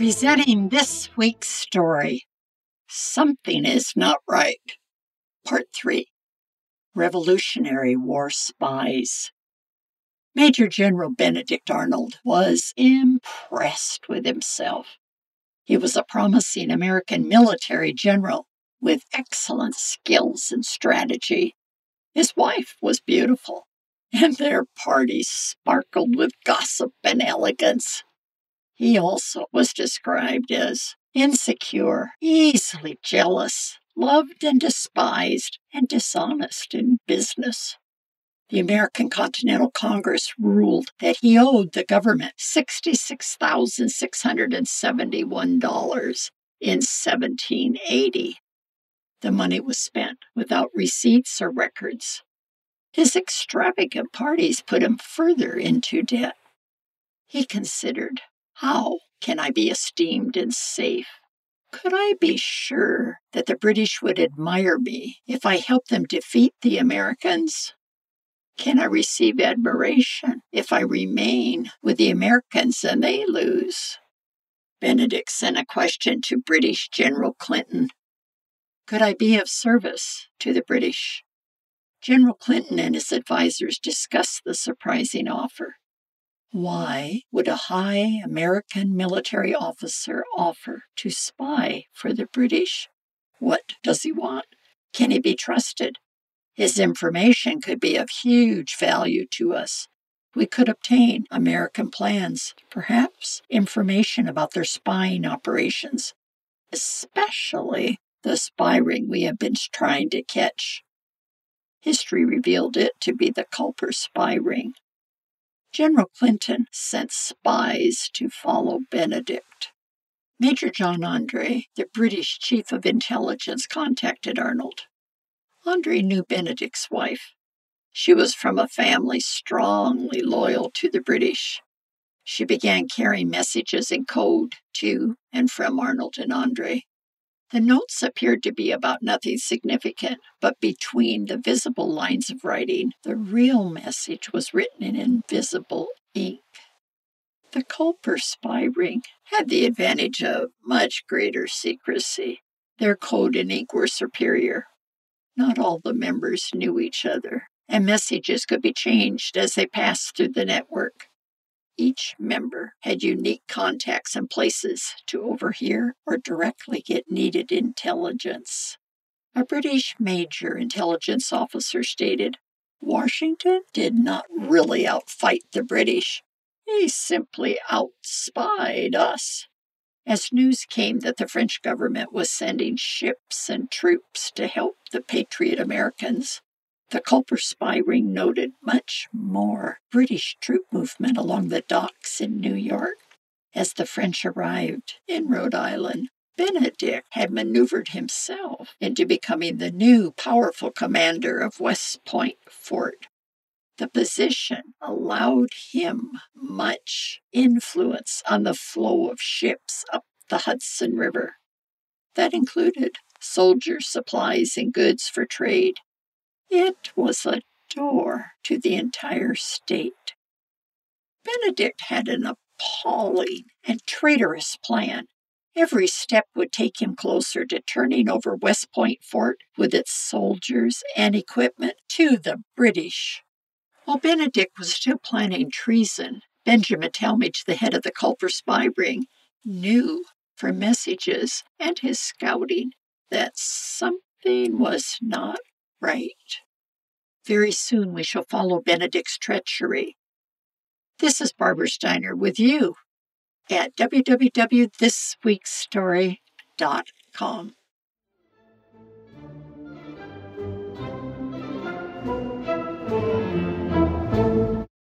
Presenting this week's story Something is Not Right. Part 3 Revolutionary War Spies. Major General Benedict Arnold was impressed with himself. He was a promising American military general with excellent skills and strategy. His wife was beautiful, and their parties sparkled with gossip and elegance. He also was described as insecure, easily jealous, loved and despised, and dishonest in business. The American Continental Congress ruled that he owed the government $66,671 in 1780. The money was spent without receipts or records. His extravagant parties put him further into debt. He considered how can I be esteemed and safe? Could I be sure that the British would admire me if I helped them defeat the Americans? Can I receive admiration if I remain with the Americans and they lose? Benedict sent a question to British General Clinton Could I be of service to the British? General Clinton and his advisers discussed the surprising offer. Why would a high American military officer offer to spy for the British? What does he want? Can he be trusted? His information could be of huge value to us. We could obtain American plans, perhaps information about their spying operations, especially the spy ring we have been trying to catch. History revealed it to be the Culper spy ring. General Clinton sent spies to follow Benedict. Major John Andre, the British chief of intelligence, contacted Arnold. Andre knew Benedict's wife. She was from a family strongly loyal to the British. She began carrying messages in code to and from Arnold and Andre. The notes appeared to be about nothing significant, but between the visible lines of writing, the real message was written in invisible ink. The Culper spy ring had the advantage of much greater secrecy. Their code and ink were superior. Not all the members knew each other, and messages could be changed as they passed through the network. Each member had unique contacts and places to overhear or directly get needed intelligence. A British major intelligence officer stated Washington did not really outfight the British, he simply outspied us. As news came that the French government was sending ships and troops to help the Patriot Americans, the Culper spy ring noted much more British troop movement along the docks in New York. As the French arrived in Rhode Island, Benedict had maneuvered himself into becoming the new powerful commander of West Point Fort. The position allowed him much influence on the flow of ships up the Hudson River. That included soldiers, supplies, and goods for trade. It was a door to the entire state. Benedict had an appalling and traitorous plan. Every step would take him closer to turning over West Point Fort with its soldiers and equipment to the British. While Benedict was still planning treason, Benjamin Tallmadge, the head of the Culper spy ring, knew from messages and his scouting that something was not right. Very soon we shall follow Benedict's treachery. This is Barbara Steiner with you at www.thisweekstory.com.